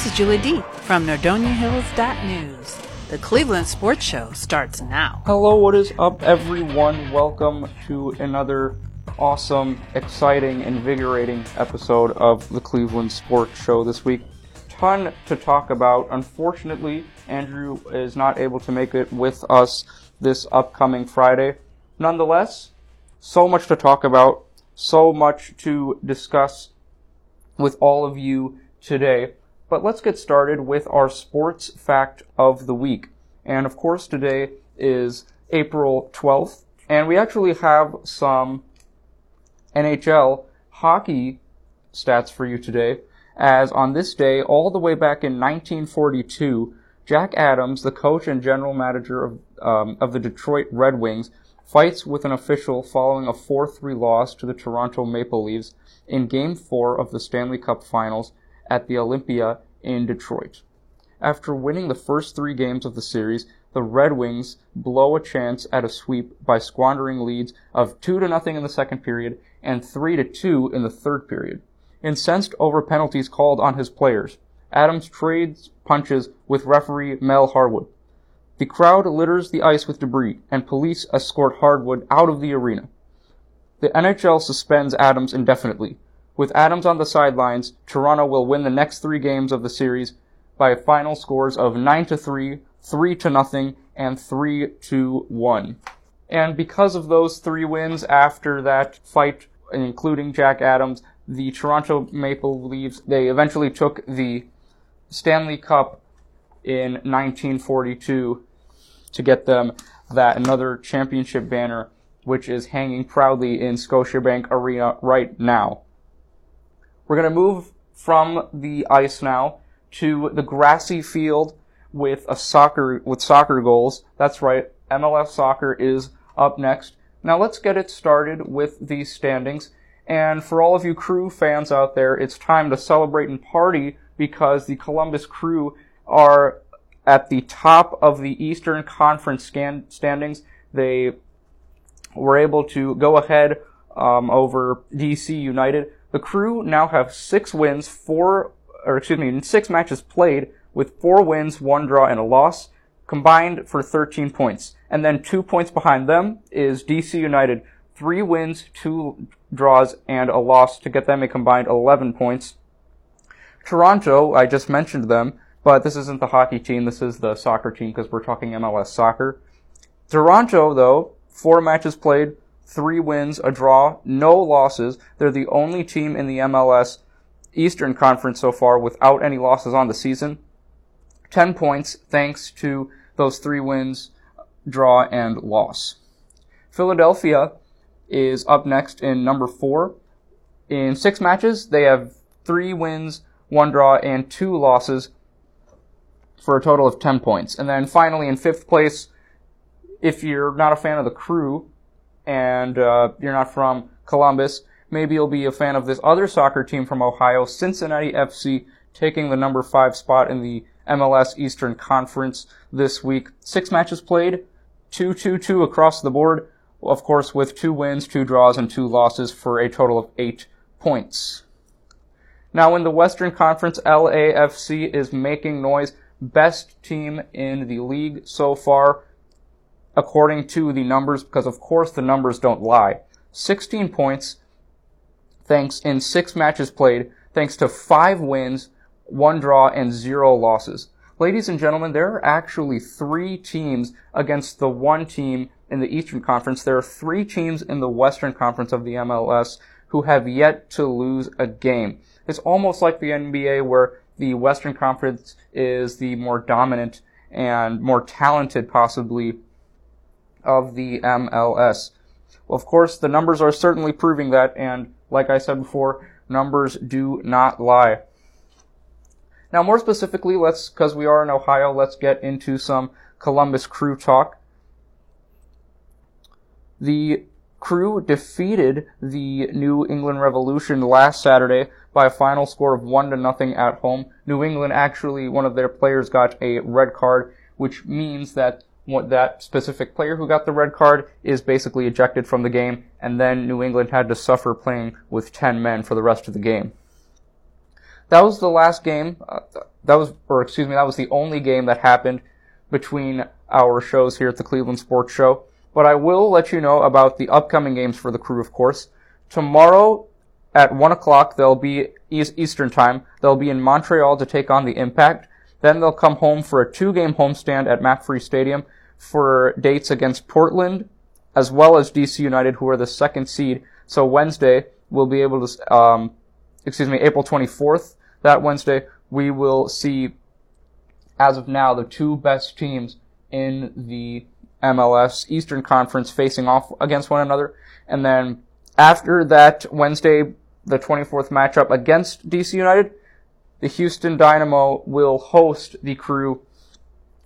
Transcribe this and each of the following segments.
This is Julie D from NordoniaHills.news. The Cleveland Sports Show starts now. Hello, what is up, everyone? Welcome to another awesome, exciting, invigorating episode of the Cleveland Sports Show this week. Ton to talk about. Unfortunately, Andrew is not able to make it with us this upcoming Friday. Nonetheless, so much to talk about, so much to discuss with all of you today. But let's get started with our sports fact of the week. And of course, today is April 12th, and we actually have some NHL hockey stats for you today. As on this day, all the way back in 1942, Jack Adams, the coach and general manager of, um, of the Detroit Red Wings, fights with an official following a 4-3 loss to the Toronto Maple Leafs in Game 4 of the Stanley Cup Finals at the Olympia in Detroit. After winning the first three games of the series, the Red Wings blow a chance at a sweep by squandering leads of 2 to nothing in the second period and 3 to 2 in the third period. Incensed over penalties called on his players, Adams trades punches with referee Mel Harwood. The crowd litters the ice with debris, and police escort Harwood out of the arena. The NHL suspends Adams indefinitely, with Adams on the sidelines, Toronto will win the next three games of the series by final scores of 9 to 3, 3 to nothing, and 3 to 1. And because of those three wins after that fight, including Jack Adams, the Toronto Maple Leafs, they eventually took the Stanley Cup in 1942 to get them that another championship banner, which is hanging proudly in Scotiabank Arena right now. We're going to move from the ice now to the grassy field with a soccer with soccer goals. That's right. MLS soccer is up next. Now let's get it started with these standings. And for all of you crew fans out there, it's time to celebrate and party because the Columbus crew are at the top of the Eastern Conference scan- standings. They were able to go ahead um, over DC United the crew now have six wins, four, or excuse me, six matches played with four wins, one draw, and a loss, combined for 13 points. And then two points behind them is DC United, three wins, two draws, and a loss to get them a combined 11 points. Toronto, I just mentioned them, but this isn't the hockey team, this is the soccer team because we're talking MLS soccer. Toronto, though, four matches played, three wins, a draw, no losses. They're the only team in the MLS Eastern Conference so far without any losses on the season. 10 points thanks to those three wins, draw, and loss. Philadelphia is up next in number four. In six matches, they have three wins, one draw, and two losses for a total of 10 points. And then finally in fifth place, if you're not a fan of the crew, and uh, you're not from Columbus, maybe you'll be a fan of this other soccer team from Ohio, Cincinnati FC, taking the number five spot in the MLS Eastern Conference this week. Six matches played, 2-2-2 across the board, of course with two wins, two draws, and two losses for a total of eight points. Now in the Western Conference, LAFC is making noise. Best team in the league so far according to the numbers, because of course the numbers don't lie. 16 points, thanks in six matches played, thanks to five wins, one draw, and zero losses. Ladies and gentlemen, there are actually three teams against the one team in the Eastern Conference. There are three teams in the Western Conference of the MLS who have yet to lose a game. It's almost like the NBA where the Western Conference is the more dominant and more talented possibly of the MLS. Of course, the numbers are certainly proving that, and like I said before, numbers do not lie. Now, more specifically, let's, because we are in Ohio, let's get into some Columbus Crew talk. The Crew defeated the New England Revolution last Saturday by a final score of one to nothing at home. New England actually, one of their players got a red card, which means that that specific player who got the red card is basically ejected from the game, and then New England had to suffer playing with 10 men for the rest of the game. that was the last game. Uh, that was, or excuse me, that was the only game that happened between our shows here at the Cleveland Sports Show. But I will let you know about the upcoming games for the crew, of course. Tomorrow at 1 o'clock, they'll be Eastern Time. They'll be in Montreal to take on the Impact. Then they'll come home for a two-game homestand at MAPFRE Stadium for dates against Portland, as well as DC United, who are the second seed. So Wednesday, we'll be able to, um, excuse me, April 24th, that Wednesday, we will see, as of now, the two best teams in the MLS Eastern Conference facing off against one another. And then after that Wednesday, the 24th matchup against DC United, the Houston Dynamo will host the crew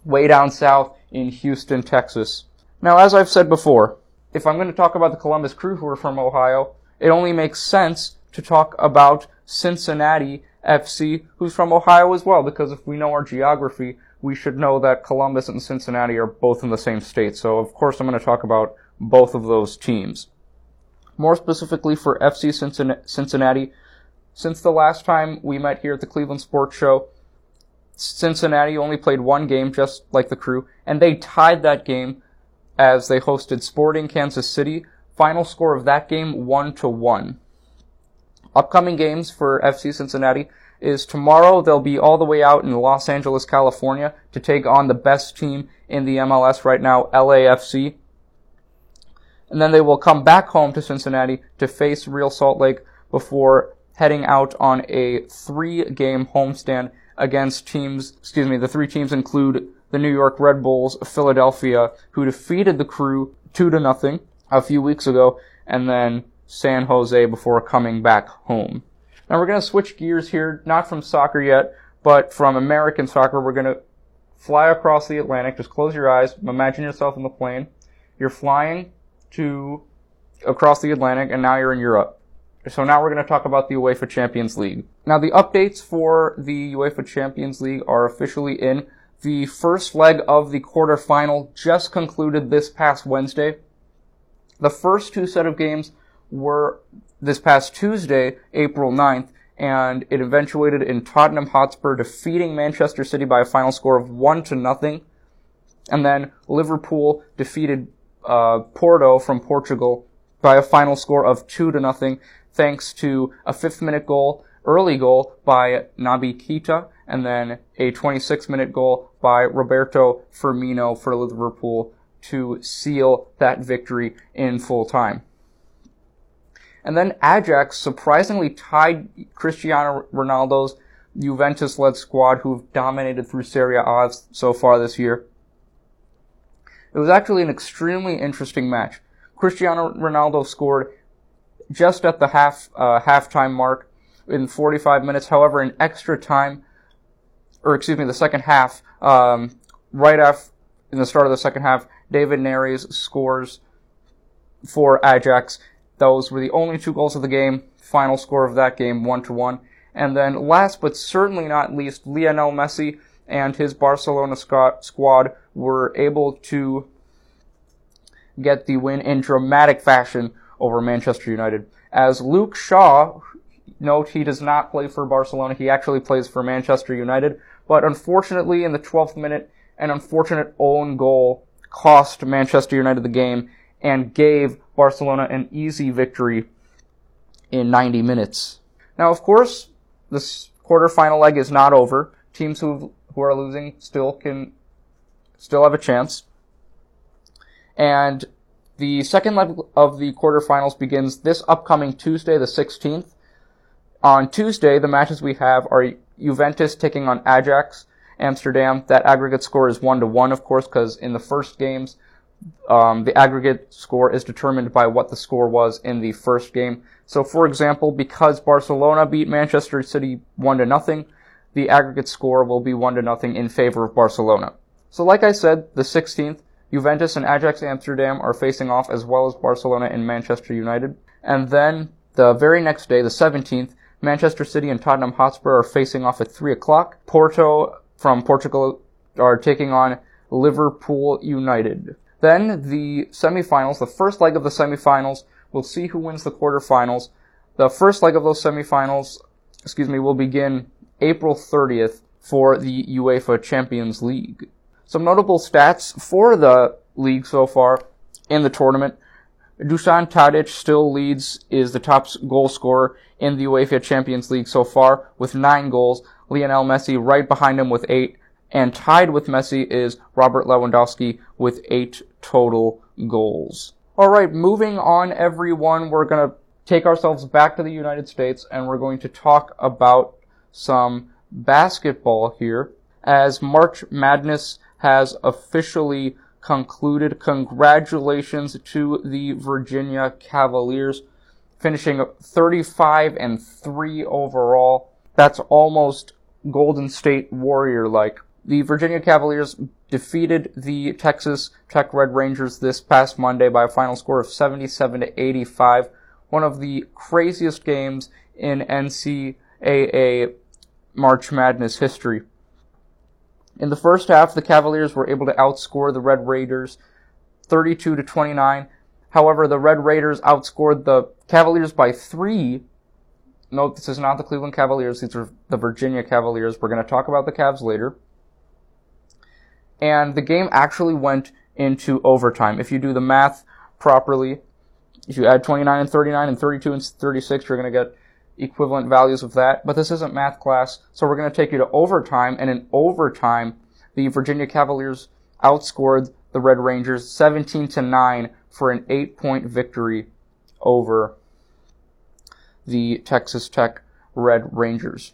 way down south in Houston, Texas. Now, as I've said before, if I'm going to talk about the Columbus crew who are from Ohio, it only makes sense to talk about Cincinnati FC, who's from Ohio as well, because if we know our geography, we should know that Columbus and Cincinnati are both in the same state. So, of course, I'm going to talk about both of those teams. More specifically for FC Cincinnati, since the last time we met here at the Cleveland Sports Show, Cincinnati only played one game, just like the crew, and they tied that game as they hosted Sporting Kansas City. Final score of that game, 1 to 1. Upcoming games for FC Cincinnati is tomorrow they'll be all the way out in Los Angeles, California to take on the best team in the MLS right now, LAFC. And then they will come back home to Cincinnati to face Real Salt Lake before heading out on a three game homestand against teams, excuse me, the three teams include the New York Red Bulls, of Philadelphia, who defeated the crew two to nothing a few weeks ago, and then San Jose before coming back home. Now we're going to switch gears here, not from soccer yet, but from American soccer. We're going to fly across the Atlantic. Just close your eyes. Imagine yourself in the plane. You're flying to across the Atlantic, and now you're in Europe. So now we're going to talk about the UEFA Champions League. Now the updates for the UEFA Champions League are officially in. The first leg of the quarterfinal just concluded this past Wednesday. The first two set of games were this past Tuesday, April 9th, and it eventuated in Tottenham Hotspur defeating Manchester City by a final score of 1 to nothing. And then Liverpool defeated uh, Porto from Portugal by a final score of 2 to nothing thanks to a fifth minute goal, early goal by Naby Keita, and then a 26 minute goal by Roberto Firmino for Liverpool to seal that victory in full time. And then Ajax surprisingly tied Cristiano Ronaldo's Juventus-led squad who've dominated through Serie A so far this year. It was actually an extremely interesting match. Cristiano Ronaldo scored just at the half uh, halftime mark in 45 minutes. However, in extra time, or excuse me, the second half, um, right after in the start of the second half, David Neres scores for Ajax. Those were the only two goals of the game. Final score of that game, one to one. And then last but certainly not least, Lionel Messi and his Barcelona squad were able to get the win in dramatic fashion over Manchester United. As Luke Shaw, note he does not play for Barcelona, he actually plays for Manchester United, but unfortunately in the 12th minute, an unfortunate own goal cost Manchester United the game and gave Barcelona an easy victory in 90 minutes. Now, of course, this quarterfinal leg is not over. Teams who who are losing still can still have a chance. And the second leg of the quarterfinals begins this upcoming Tuesday, the 16th. On Tuesday, the matches we have are Juventus taking on Ajax Amsterdam. That aggregate score is one to one, of course, because in the first games, um, the aggregate score is determined by what the score was in the first game. So, for example, because Barcelona beat Manchester City one to nothing, the aggregate score will be one to nothing in favor of Barcelona. So, like I said, the 16th, Juventus and Ajax Amsterdam are facing off as well as Barcelona and Manchester United. And then the very next day, the 17th, Manchester City and Tottenham Hotspur are facing off at 3 o'clock. Porto from Portugal are taking on Liverpool United. Then the semifinals, the first leg of the semifinals, we'll see who wins the quarterfinals. The first leg of those semifinals, excuse me, will begin April 30th for the UEFA Champions League. Some notable stats for the league so far in the tournament. Dusan Tadic still leads, is the top goal scorer in the UEFA Champions League so far with nine goals. Lionel Messi right behind him with eight. And tied with Messi is Robert Lewandowski with eight total goals. Alright, moving on everyone, we're gonna take ourselves back to the United States and we're going to talk about some basketball here as March Madness has officially concluded. Congratulations to the Virginia Cavaliers finishing 35 and 3 overall. That's almost Golden State Warrior like. The Virginia Cavaliers defeated the Texas Tech Red Rangers this past Monday by a final score of 77 to 85. One of the craziest games in NCAA March Madness history. In the first half, the Cavaliers were able to outscore the Red Raiders 32 to 29. However, the Red Raiders outscored the Cavaliers by three. Note, this is not the Cleveland Cavaliers. These are the Virginia Cavaliers. We're going to talk about the Cavs later. And the game actually went into overtime. If you do the math properly, if you add 29 and 39 and 32 and 36, you're going to get equivalent values of that, but this isn't math class, so we're going to take you to overtime, and in overtime, the Virginia Cavaliers outscored the Red Rangers 17 to 9 for an 8-point victory over the Texas Tech Red Rangers.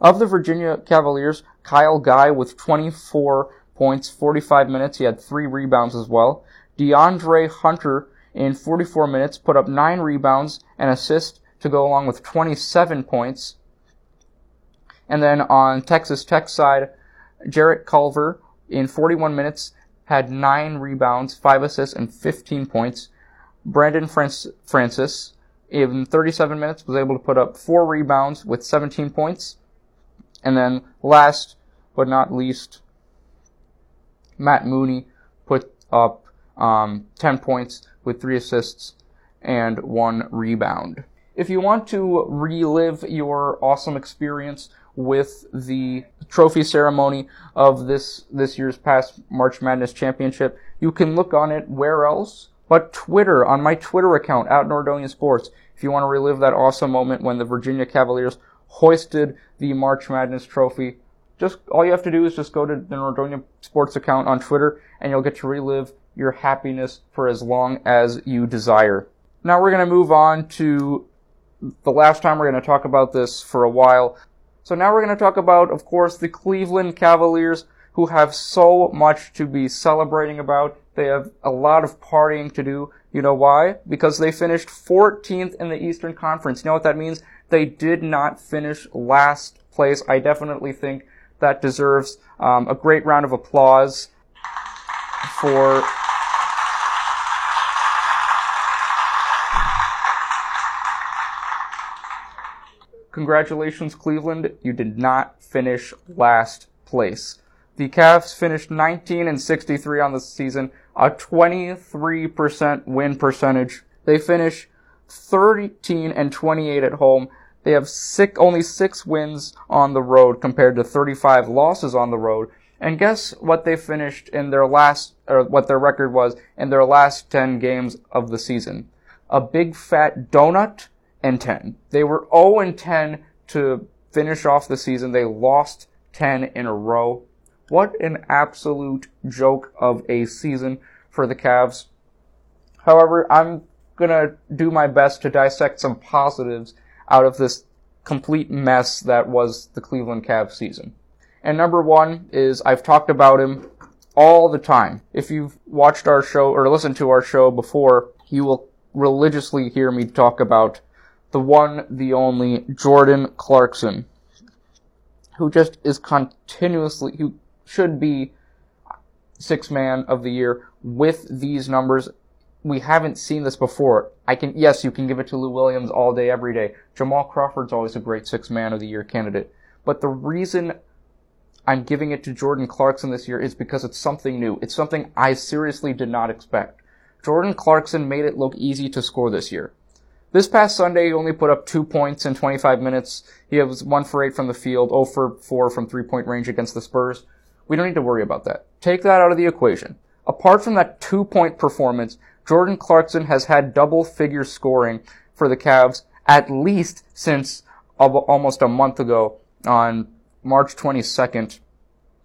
Of the Virginia Cavaliers, Kyle Guy with 24 points, 45 minutes, he had 3 rebounds as well. DeAndre Hunter in 44 minutes put up 9 rebounds, and assist to go along with 27 points. And then on Texas Tech side, Jarrett Culver in 41 minutes had 9 rebounds, 5 assists, and 15 points. Brandon Francis in 37 minutes was able to put up 4 rebounds with 17 points. And then last but not least, Matt Mooney put up um, 10 points with 3 assists and 1 rebound. If you want to relive your awesome experience with the trophy ceremony of this this year's past March Madness Championship, you can look on it where else but Twitter on my Twitter account at Nordonia Sports. If you want to relive that awesome moment when the Virginia Cavaliers hoisted the March Madness trophy, just all you have to do is just go to the Nordonia Sports account on Twitter and you'll get to relive your happiness for as long as you desire. Now we're going to move on to the last time we're going to talk about this for a while. So now we're going to talk about, of course, the Cleveland Cavaliers, who have so much to be celebrating about. They have a lot of partying to do. You know why? Because they finished 14th in the Eastern Conference. You know what that means? They did not finish last place. I definitely think that deserves um, a great round of applause for Congratulations, Cleveland. You did not finish last place. The Cavs finished 19 and 63 on the season, a 23% win percentage. They finish 13 and 28 at home. They have six, only six wins on the road compared to 35 losses on the road. And guess what they finished in their last, or what their record was in their last 10 games of the season? A big fat donut and 10. They were 0 and 10 to finish off the season. They lost 10 in a row. What an absolute joke of a season for the Cavs. However, I'm gonna do my best to dissect some positives out of this complete mess that was the Cleveland Cavs season. And number one is I've talked about him all the time. If you've watched our show or listened to our show before, you will religiously hear me talk about the one, the only Jordan Clarkson, who just is continuously, who should be six man of the year with these numbers. We haven't seen this before. I can, yes, you can give it to Lou Williams all day, every day. Jamal Crawford's always a great six man of the year candidate. But the reason I'm giving it to Jordan Clarkson this year is because it's something new. It's something I seriously did not expect. Jordan Clarkson made it look easy to score this year. This past Sunday, he only put up two points in 25 minutes. He was one for eight from the field, 0 for four from three point range against the Spurs. We don't need to worry about that. Take that out of the equation. Apart from that two point performance, Jordan Clarkson has had double figure scoring for the Cavs at least since almost a month ago on March 22nd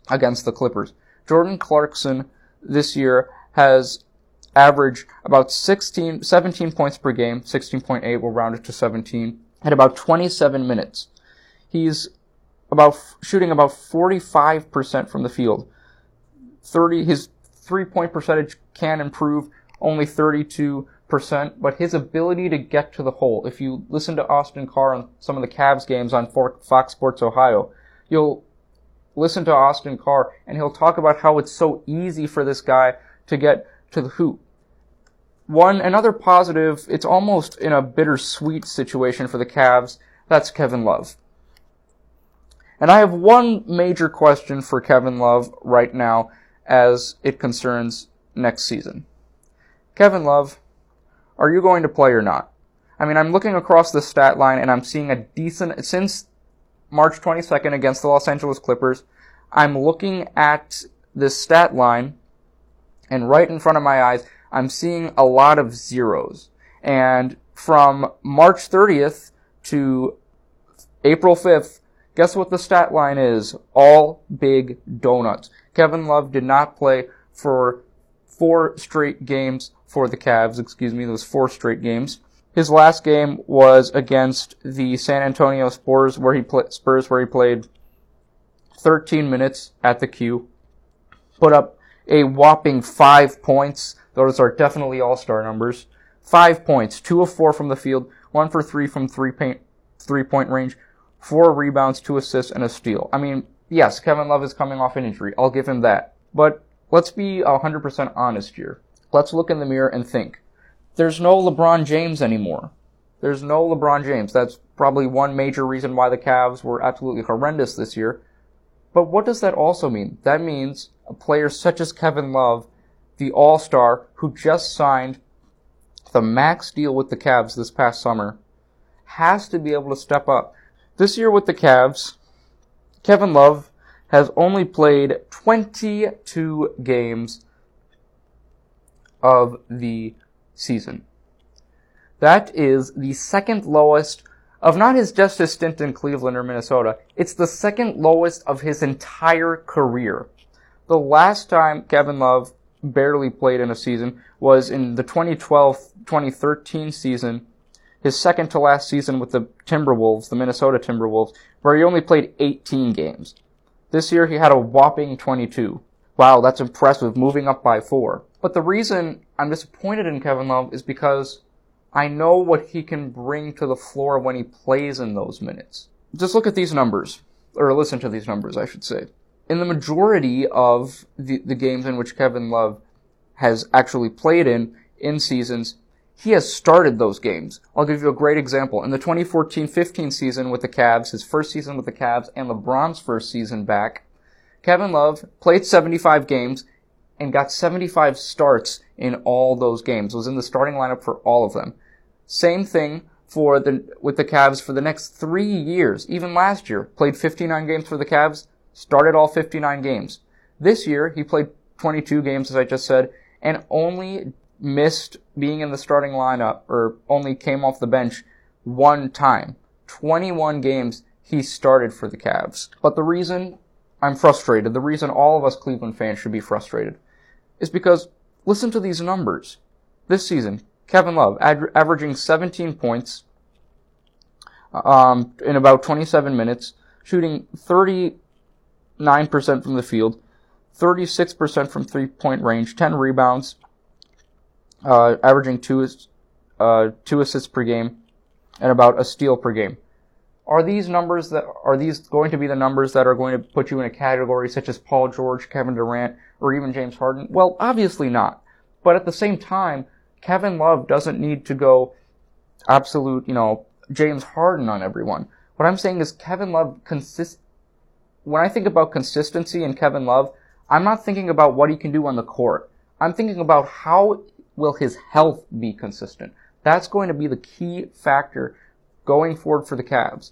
against the Clippers. Jordan Clarkson this year has averaged about 16, 17 points per game, 16.8, we'll round it to 17, at about 27 minutes. He's about shooting about 45% from the field. 30, his three point percentage can improve, only 32%, but his ability to get to the hole, if you listen to Austin Carr on some of the Cavs games on Fox Sports Ohio, you'll listen to Austin Carr and he'll talk about how it's so easy for this guy to get to the hoop. One, another positive, it's almost in a bittersweet situation for the Cavs. That's Kevin Love. And I have one major question for Kevin Love right now as it concerns next season. Kevin Love, are you going to play or not? I mean, I'm looking across the stat line and I'm seeing a decent, since March 22nd against the Los Angeles Clippers, I'm looking at this stat line and right in front of my eyes, I'm seeing a lot of zeros. And from March 30th to April 5th, guess what the stat line is? All big donuts. Kevin Love did not play for four straight games for the Cavs. Excuse me, those four straight games. His last game was against the San Antonio Spurs, where he Spurs, where he played 13 minutes at the Q, put up a whopping five points. Those are definitely all-star numbers. Five points, two of four from the field, one for three from three point three point range, four rebounds, two assists, and a steal. I mean, yes, Kevin Love is coming off an injury. I'll give him that. But let's be 100% honest here. Let's look in the mirror and think. There's no LeBron James anymore. There's no LeBron James. That's probably one major reason why the Cavs were absolutely horrendous this year. But what does that also mean? That means a player such as Kevin Love, the All-Star who just signed the max deal with the Cavs this past summer, has to be able to step up. This year with the Cavs, Kevin Love has only played 22 games of the season. That is the second lowest of not his just his stint in Cleveland or Minnesota. It's the second lowest of his entire career. The last time Kevin Love barely played in a season was in the 2012-2013 season, his second to last season with the Timberwolves, the Minnesota Timberwolves, where he only played 18 games. This year he had a whopping 22. Wow, that's impressive, moving up by four. But the reason I'm disappointed in Kevin Love is because I know what he can bring to the floor when he plays in those minutes. Just look at these numbers, or listen to these numbers, I should say. In the majority of the, the games in which Kevin Love has actually played in, in seasons, he has started those games. I'll give you a great example. In the 2014-15 season with the Cavs, his first season with the Cavs, and LeBron's first season back, Kevin Love played 75 games and got 75 starts in all those games. Was in the starting lineup for all of them. Same thing for the with the Cavs for the next three years. Even last year, played 59 games for the Cavs, started all 59 games. This year, he played 22 games, as I just said, and only missed being in the starting lineup, or only came off the bench one time. 21 games he started for the Cavs. But the reason I'm frustrated, the reason all of us Cleveland fans should be frustrated, is because listen to these numbers. This season, Kevin Love ad- averaging 17 points um, in about 27 minutes, shooting 39% from the field, 36% from three point range, 10 rebounds, uh, averaging two, uh, two assists per game, and about a steal per game. Are these numbers that are these going to be the numbers that are going to put you in a category such as Paul George, Kevin Durant, or even James Harden? Well, obviously not. But at the same time, Kevin Love doesn't need to go absolute, you know, James Harden on everyone. What I'm saying is Kevin Love consist when I think about consistency in Kevin Love, I'm not thinking about what he can do on the court. I'm thinking about how will his health be consistent. That's going to be the key factor going forward for the Cavs.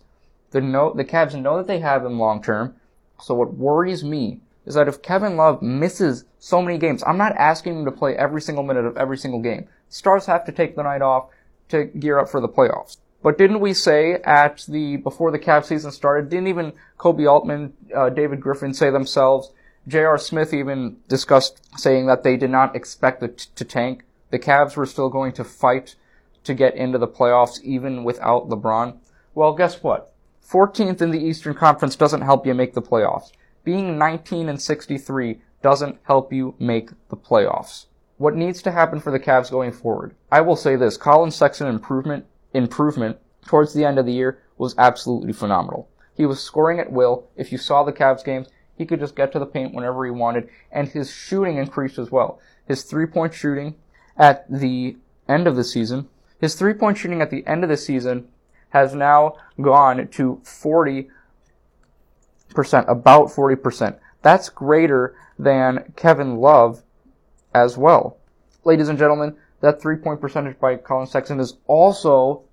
The no, the Cavs know that they have him long term. So what worries me is that if Kevin Love misses so many games, I'm not asking him to play every single minute of every single game. Stars have to take the night off to gear up for the playoffs. But didn't we say at the before the Cavs season started? Didn't even Koby Altman, uh, David Griffin say themselves? J.R. Smith even discussed saying that they did not expect it to tank. The Cavs were still going to fight to get into the playoffs even without LeBron. Well, guess what? 14th in the Eastern Conference doesn't help you make the playoffs. Being 19 and 63 doesn't help you make the playoffs. What needs to happen for the Cavs going forward? I will say this, Collin Sexton improvement improvement towards the end of the year was absolutely phenomenal. He was scoring at will. If you saw the Cavs games, he could just get to the paint whenever he wanted, and his shooting increased as well. His three-point shooting at the end of the season, his three-point shooting at the end of the season has now gone to 40%, about 40%. That's greater than Kevin Love as well. Ladies and gentlemen, that three-point percentage by Collin Sexton is also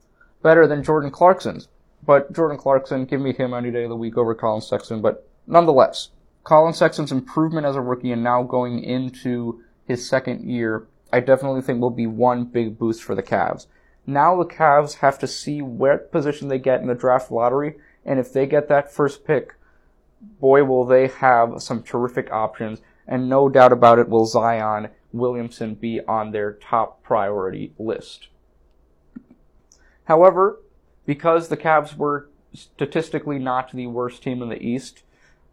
better than Jordan Clarkson's. But Jordan Clarkson, give me him any day of the week over Collin Sexton. But nonetheless, Collin Sexton's improvement as a rookie and now going into his second year, I definitely think will be one big boost for the Cavs. Now the Cavs have to see what position they get in the draft lottery, and if they get that first pick, boy, will they have some terrific options, and no doubt about it, will Zion Williamson be on their top priority list. However, because the Cavs were statistically not the worst team in the East,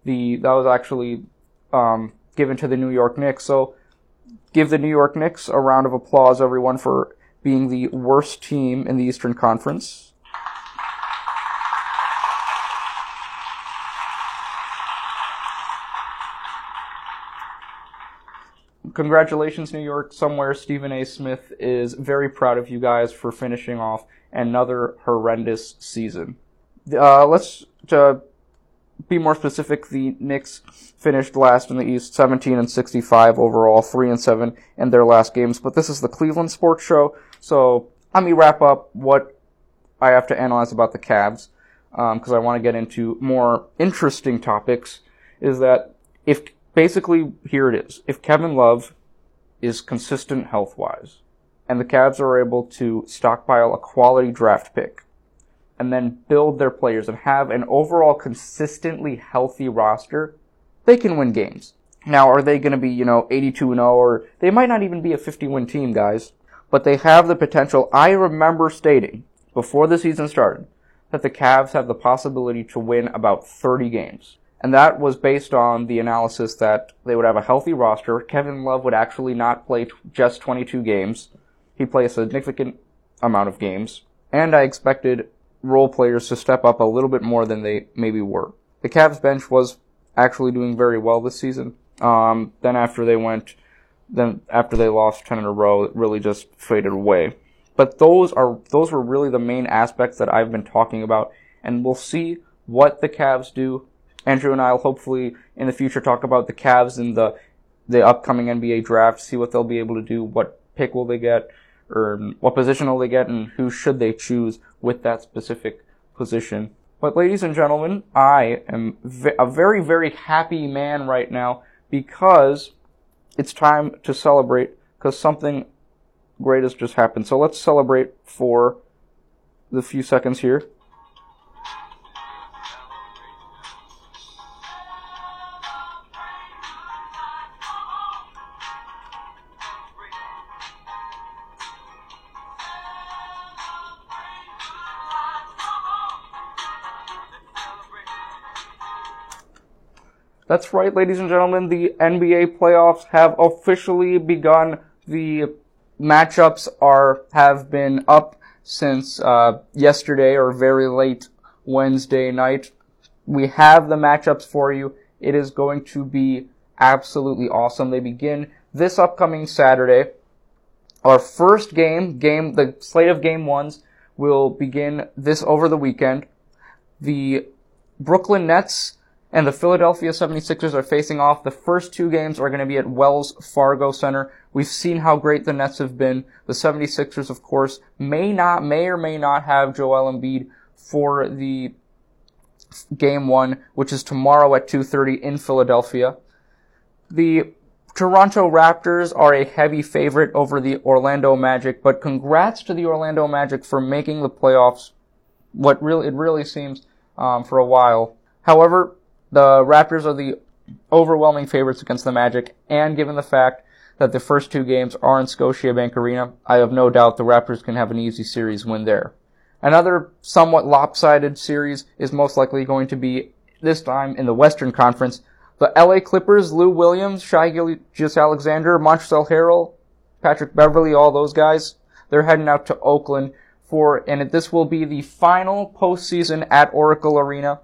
the that was actually um, given to the New York Knicks. So, give the New York Knicks a round of applause, everyone, for being the worst team in the Eastern Conference. Congratulations, New York. Somewhere Stephen A. Smith is very proud of you guys for finishing off another horrendous season. Uh, let's uh, be more specific. The Knicks finished last in the East, 17 and 65 overall, 3 and 7 in their last games. But this is the Cleveland Sports Show, so let me wrap up what I have to analyze about the Cavs, because um, I want to get into more interesting topics. Is that if basically here it is, if Kevin Love is consistent health wise, and the Cavs are able to stockpile a quality draft pick and then build their players and have an overall consistently healthy roster, they can win games. Now, are they going to be, you know, 82 and 0 or they might not even be a 50 win team, guys, but they have the potential. I remember stating before the season started that the Cavs have the possibility to win about 30 games. And that was based on the analysis that they would have a healthy roster. Kevin Love would actually not play t- just 22 games. He played a significant amount of games, and I expected role players to step up a little bit more than they maybe were. The Cavs bench was actually doing very well this season. Um, then after they went, then after they lost 10 in a row, it really just faded away. But those are, those were really the main aspects that I've been talking about, and we'll see what the Cavs do. Andrew and I will hopefully in the future talk about the Cavs in the, the upcoming NBA draft, see what they'll be able to do, what pick will they get, or what position will they get and who should they choose with that specific position. But ladies and gentlemen, I am a very, very happy man right now because it's time to celebrate because something great has just happened. So let's celebrate for the few seconds here. That's right, ladies and gentlemen. The NBA playoffs have officially begun. The matchups are have been up since uh, yesterday or very late Wednesday night. We have the matchups for you. It is going to be absolutely awesome. They begin this upcoming Saturday. Our first game, game the slate of game ones will begin this over the weekend. The Brooklyn Nets and the Philadelphia 76ers are facing off. The first two games are going to be at Wells Fargo Center. We've seen how great the Nets have been. The 76ers, of course, may not, may or may not have Joel Embiid for the game one, which is tomorrow at 2.30 in Philadelphia. The Toronto Raptors are a heavy favorite over the Orlando Magic, but congrats to the Orlando Magic for making the playoffs what really, it really seems, um, for a while. However, the Raptors are the overwhelming favorites against the Magic, and given the fact that the first two games are in Scotiabank Arena, I have no doubt the Raptors can have an easy series win there. Another somewhat lopsided series is most likely going to be this time in the Western Conference. The LA Clippers, Lou Williams, Shai Gilgeous-Alexander, Montrezl Harrell, Patrick Beverley, all those guys, they're heading out to Oakland for, and this will be the final postseason at Oracle Arena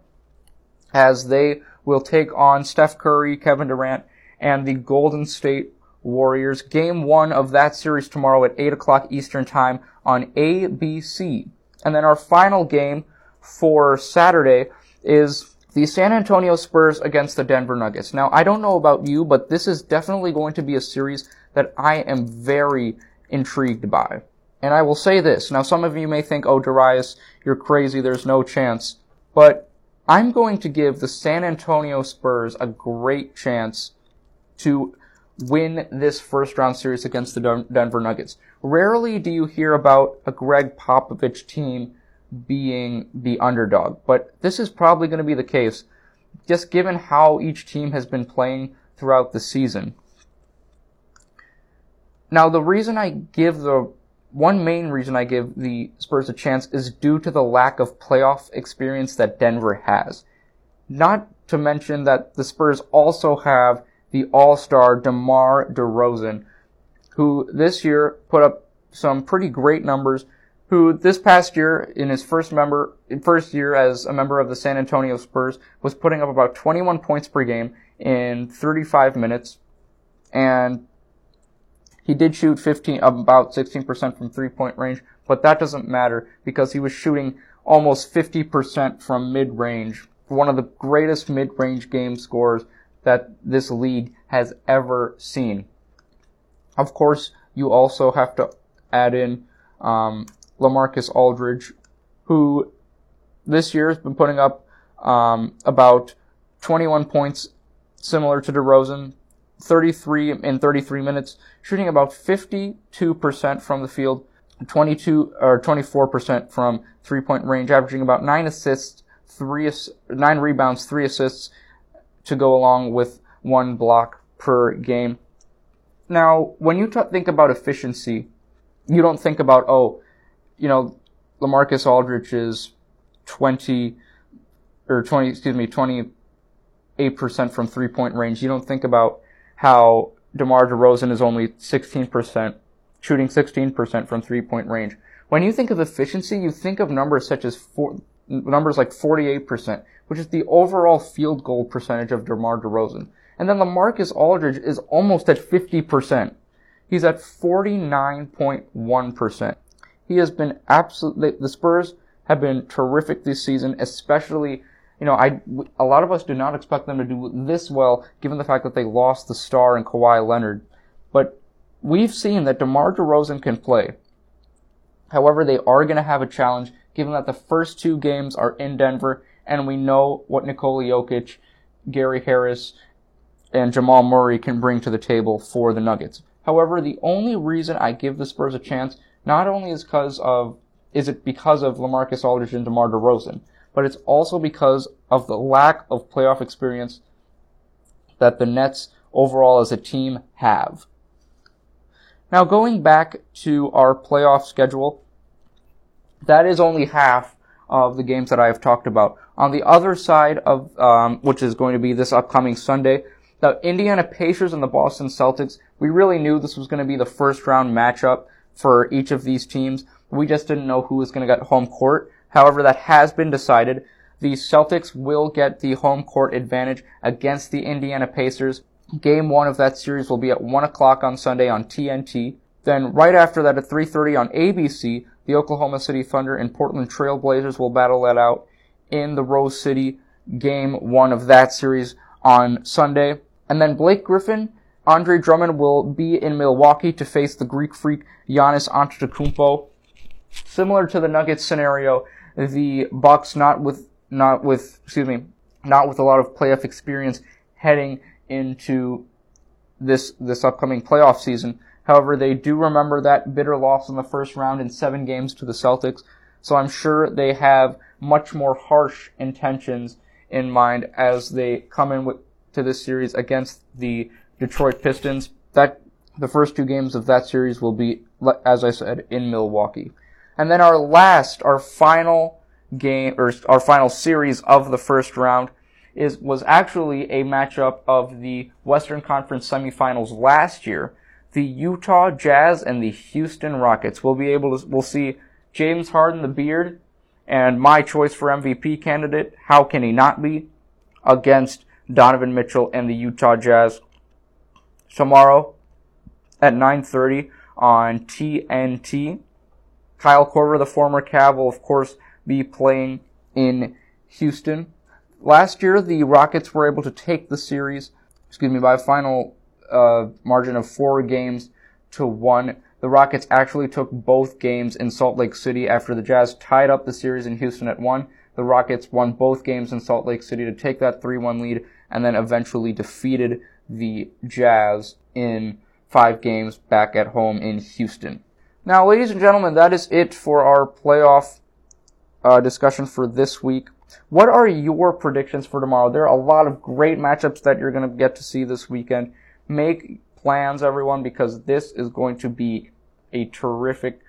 as they will take on Steph Curry, Kevin Durant, and the Golden State Warriors. Game one of that series tomorrow at 8 o'clock Eastern Time on ABC. And then our final game for Saturday is the San Antonio Spurs against the Denver Nuggets. Now, I don't know about you, but this is definitely going to be a series that I am very intrigued by. And I will say this. Now, some of you may think, oh, Darius, you're crazy. There's no chance. But I'm going to give the San Antonio Spurs a great chance to win this first round series against the Denver Nuggets. Rarely do you hear about a Gregg Popovich team being the underdog, but this is probably going to be the case, just given how each team has been playing throughout the season. Now, the reason I give the one main reason I give the Spurs a chance is due to the lack of playoff experience that Denver has. Not to mention that the Spurs also have the all-star DeMar DeRozan, who this year put up some pretty great numbers, who this past year in his first member, first year as a member of the San Antonio Spurs was putting up about 21 points per game in 35 minutes and he did shoot 15, about 16% from three point range, but that doesn't matter because he was shooting almost 50% from mid range. One of the greatest mid range game scores that this league has ever seen. Of course, you also have to add in um, LaMarcus Aldridge, who this year has been putting up um, about 21 points, similar to DeRozan, 33 in 33 minutes, shooting about 52% from the field, 22 or 24% from three-point range, averaging about nine assists, three nine rebounds, three assists to go along with one block per game. Now, when you t- think about efficiency, you don't think about oh, you know, LaMarcus Aldridge is 20 or 20, excuse me, 28% from three-point range. You don't think about how DeMar DeRozan is only 16%, shooting 16% from three-point range. When you think of efficiency, you think of numbers such as four, numbers like 48%, which is the overall field goal percentage of DeMar DeRozan. And then LaMarcus Aldridge is almost at 50%. He's at 49.1%. He has been absolutely, the Spurs have been terrific this season, especially you know, I, a lot of us do not expect them to do this well, given the fact that they lost the star in Kawhi Leonard. But we've seen that DeMar DeRozan can play. However, they are going to have a challenge, given that the first two games are in Denver, and we know what Nikola Jokic, Gary Harris, and Jamal Murray can bring to the table for the Nuggets. However, the only reason I give the Spurs a chance, not only is because of, is it because of LaMarcus Aldridge and DeMar DeRozan, but it's also because of the lack of playoff experience that the Nets overall as a team have. Now going back to our playoff schedule, that is only half of the games that I have talked about. On the other side of, um, which is going to be this upcoming Sunday, the Indiana Pacers and the Boston Celtics, we really knew this was going to be the first round matchup for each of these teams. We just didn't know who was going to get home court. However, that has been decided. The Celtics will get the home court advantage against the Indiana Pacers. Game one of that series will be at 1 o'clock on Sunday on TNT. Then right after that at 3.30 on ABC, the Oklahoma City Thunder and Portland Trail Blazers will battle that out in the Rose City game one of that series on Sunday. And then Blake Griffin, Andre Drummond will be in Milwaukee to face the Greek freak Giannis Antetokounmpo. Similar to the Nuggets scenario, the Bucks not with not with excuse me not with a lot of playoff experience heading into this this upcoming playoff season. However, they do remember that bitter loss in the first round in seven games to the Celtics, so I'm sure they have much more harsh intentions in mind as they come in with, to this series against the Detroit Pistons. That the first two games of that series will be, as I said, in Milwaukee. And then our last, our final game, or our final series of the first round is, was actually a matchup of the Western Conference semifinals last year. The Utah Jazz and the Houston Rockets. We'll be able to, we'll see James Harden, the beard, and my choice for MVP candidate, how can he not be, against Donovan Mitchell and the Utah Jazz tomorrow at 9.30 on TNT. Kyle Korver, the former Cav, will of course be playing in Houston. Last year, the Rockets were able to take the series, excuse me, by a final uh, margin of four games to one. The Rockets actually took both games in Salt Lake City after the Jazz tied up the series in Houston at one. The Rockets won both games in Salt Lake City to take that 3-1 lead and then eventually defeated the Jazz in five games back at home in Houston. Now, ladies and gentlemen, that is it for our playoff uh, discussion for this week. What are your predictions for tomorrow? There are a lot of great matchups that you're going to get to see this weekend. Make plans, everyone, because this is going to be a terrific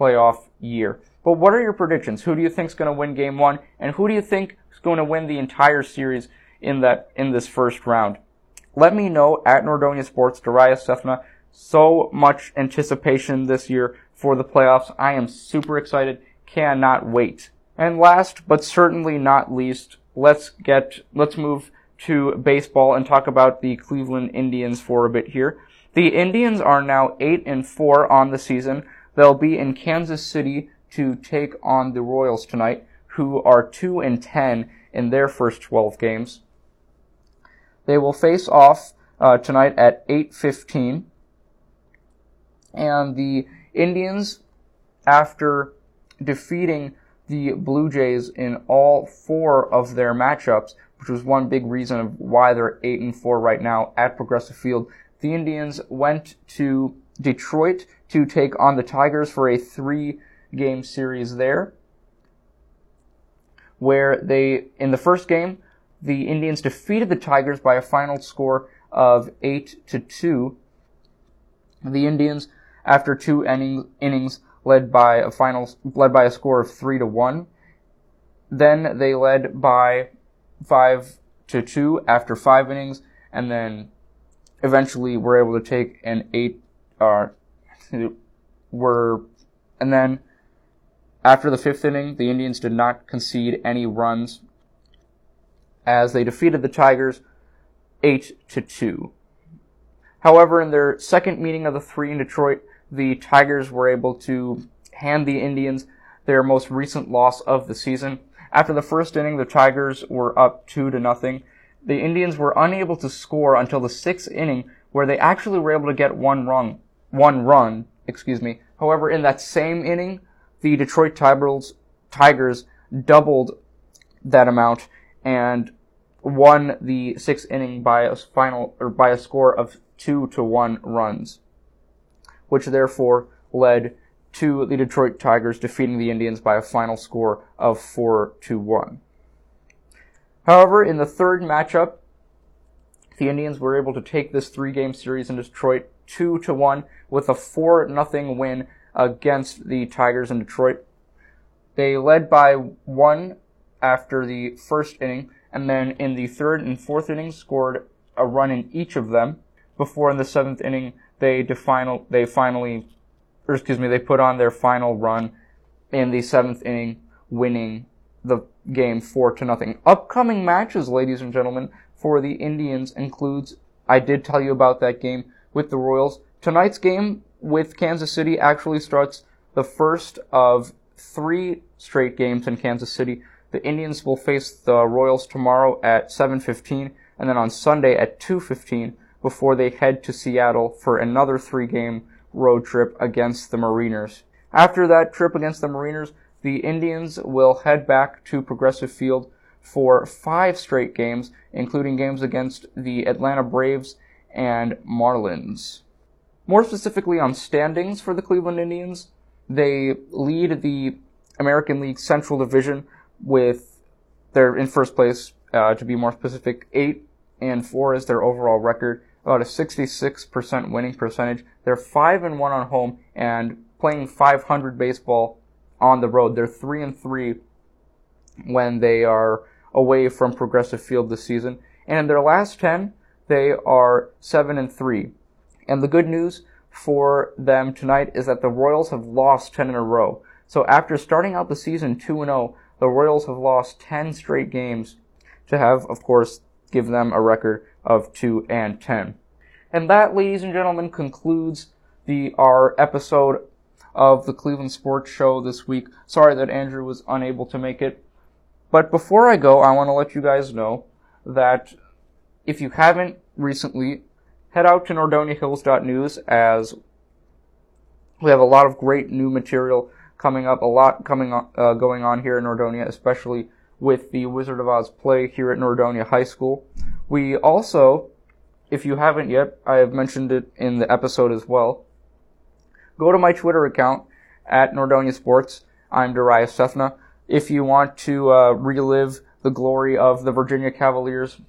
playoff year. But what are your predictions? Who do you think is going to win game one? And who do you think is going to win the entire series in that, in this first round? Let me know at Nordonia Sports, Darius Sethna. So much anticipation this year for the playoffs. I am super excited. Cannot wait. And last, but certainly not least, let's get, let's move to baseball and talk about the Cleveland Indians for a bit here. The Indians are now 8 and 4 on the season. They'll be in Kansas City to take on the Royals tonight, who are 2 and 10 in their first 12 games. They will face off uh, tonight at 8:15, and the Indians, after defeating the Blue Jays in all four of their matchups, which was one big reason of why they're eight and four right now at Progressive Field, the Indians went to Detroit to take on the Tigers for a three-game series there, where they in the first game the Indians defeated the Tigers by a final score of 8 to 2. The Indians, after two innings, led by a final led by a score of 3 to 1. Then they led by 5 to 2 after 5 innings and then eventually were able to take an 8 uh were and then after the 5th inning, the Indians did not concede any runs as they defeated the Tigers 8 to 2. However, in their second meeting of the three in Detroit, the Tigers were able to hand the Indians their most recent loss of the season. After the first inning, the Tigers were up 2 to nothing. The Indians were unable to score until the sixth inning, where they actually were able to get one run, one run, excuse me. However, in that same inning, the Detroit Tigers doubled that amount and won the sixth inning by a final or by a score of two to one runs, which therefore led to the Detroit Tigers defeating the Indians by a final score of four to one. However, in the third matchup, the Indians were able to take this three-game series in Detroit two to one with a four nothing win against the Tigers in Detroit. They led by one after the first inning, and then in the third and fourth innings scored a run in each of them. Before in the seventh inning, they final they finally, or excuse me, they put on their final run in the seventh inning, winning the game four to nothing. Upcoming matches, ladies and gentlemen, for the Indians includes I did tell you about that game with the Royals. Tonight's game with Kansas City actually starts the first of three straight games in Kansas City The Indians will face the Royals tomorrow at 7:15 and then on Sunday at 2:15 before they head to Seattle for another 3-game road trip against the Mariners. After that trip against the Mariners, the Indians will head back to Progressive Field for 5 straight games, including games against the Atlanta Braves and Marlins. More specifically on standings for the Cleveland Indians, they lead the American League Central Division with they're in first place. Uh, to be more specific, eight and four is their overall record. About a 66% winning percentage. They're five and one on home and playing 500 baseball on the road. They're three and three when they are away from Progressive Field this season. And in their last 10, they are seven and three. And the good news for them tonight is that the Royals have lost 10 in a row. So after starting out the season 2 and 0, the Royals have lost 10 straight games to have, of course, give them a record of 2 and 10. And that, ladies and gentlemen, concludes the our episode of the Cleveland Sports Show this week. Sorry that Andrew was unable to make it. But before I go, I want to let you guys know that if you haven't recently, head out to NordoniaHills.news as we have a lot of great new material coming up, a lot coming on, uh, going on here in Nordonia, especially with the Wizard of Oz play here at Nordonia High School. We also, if you haven't yet, I have mentioned it in the episode as well. Go to my Twitter account at Nordonia Sports. I'm Darius Sethna. If you want to uh, relive the glory of the Virginia Cavaliers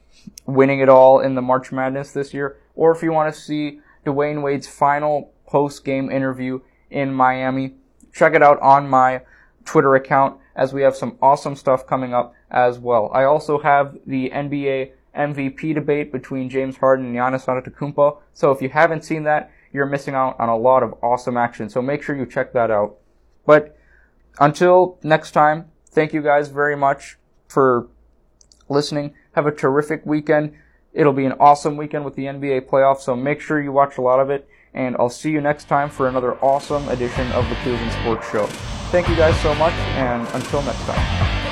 winning it all in the March Madness this year, or if you want to see Dwyane Wade's final post-game interview in Miami, check it out on my Twitter account as we have some awesome stuff coming up as well. I also have the NBA MVP debate between James Harden and Giannis Antetokounmpo. So if you haven't seen that, you're missing out on a lot of awesome action. So make sure you check that out. But until next time, thank you guys very much for listening. Have a terrific weekend. It'll be an awesome weekend with the NBA playoffs, so make sure you watch a lot of it and I'll see you next time for another awesome edition of the Cleveland Sports Show. Thank you guys so much, and until next time.